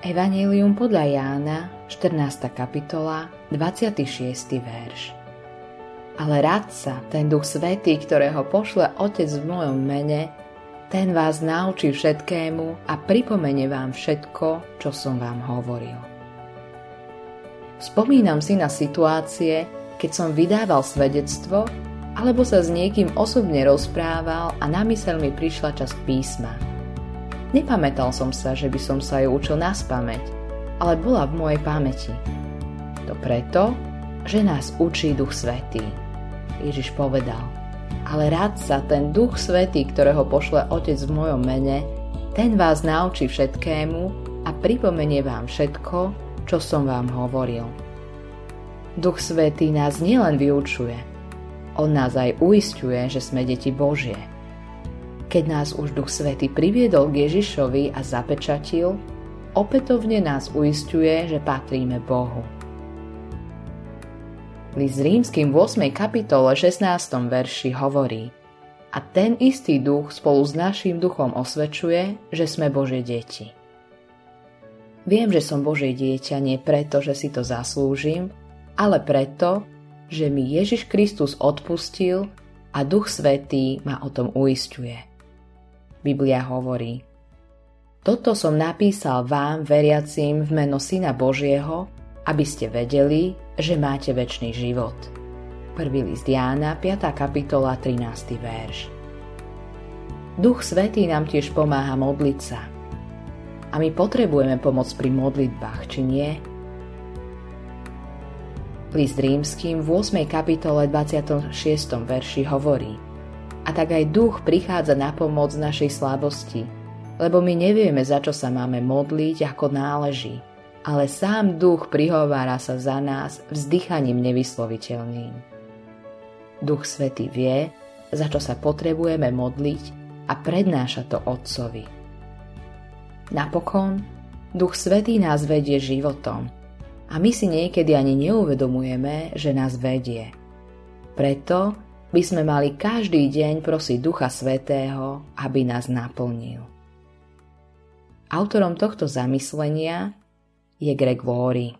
Evangelium podľa Jána, 14. kapitola, 26. verš. Ale radca, ten duch svetý, ktorého pošle Otec v mojom mene, ten vás naučí všetkému a pripomene vám všetko, čo som vám hovoril. Spomínam si na situácie, keď som vydával svedectvo alebo sa s niekým osobne rozprával a na mysel mi prišla časť písma – Nepamätal som sa, že by som sa ju učil na spameť, ale bola v mojej pamäti. To preto, že nás učí Duch Svetý. Ježiš povedal, ale rád sa ten Duch Svetý, ktorého pošle Otec v mojom mene, ten vás naučí všetkému a pripomenie vám všetko, čo som vám hovoril. Duch Svetý nás nielen vyučuje, on nás aj uistuje, že sme deti Božie – keď nás už Duch Svety priviedol k Ježišovi a zapečatil, opätovne nás uistuje, že patríme Bohu. List rímským v 8. kapitole 16. verši hovorí A ten istý duch spolu s naším duchom osvedčuje, že sme Božie deti. Viem, že som Božie dieťa nie preto, že si to zaslúžim, ale preto, že mi Ježiš Kristus odpustil a Duch Svetý ma o tom uistuje. Biblia hovorí Toto som napísal vám, veriacím, v meno Syna Božieho, aby ste vedeli, že máte väčší život. Prvý list Jána, 5. kapitola, 13. verš. Duch Svetý nám tiež pomáha modliť sa. A my potrebujeme pomoc pri modlitbách, či nie? List rímským v 8. kapitole 26. verši hovorí – a tak aj duch prichádza na pomoc našej slabosti, lebo my nevieme, za čo sa máme modliť, ako náleží, ale sám duch prihovára sa za nás vzdychaním nevysloviteľným. Duch Svetý vie, za čo sa potrebujeme modliť a prednáša to Otcovi. Napokon, Duch Svetý nás vedie životom a my si niekedy ani neuvedomujeme, že nás vedie. Preto by sme mali každý deň prosiť Ducha Svetého, aby nás naplnil. Autorom tohto zamyslenia je Greg Laurie.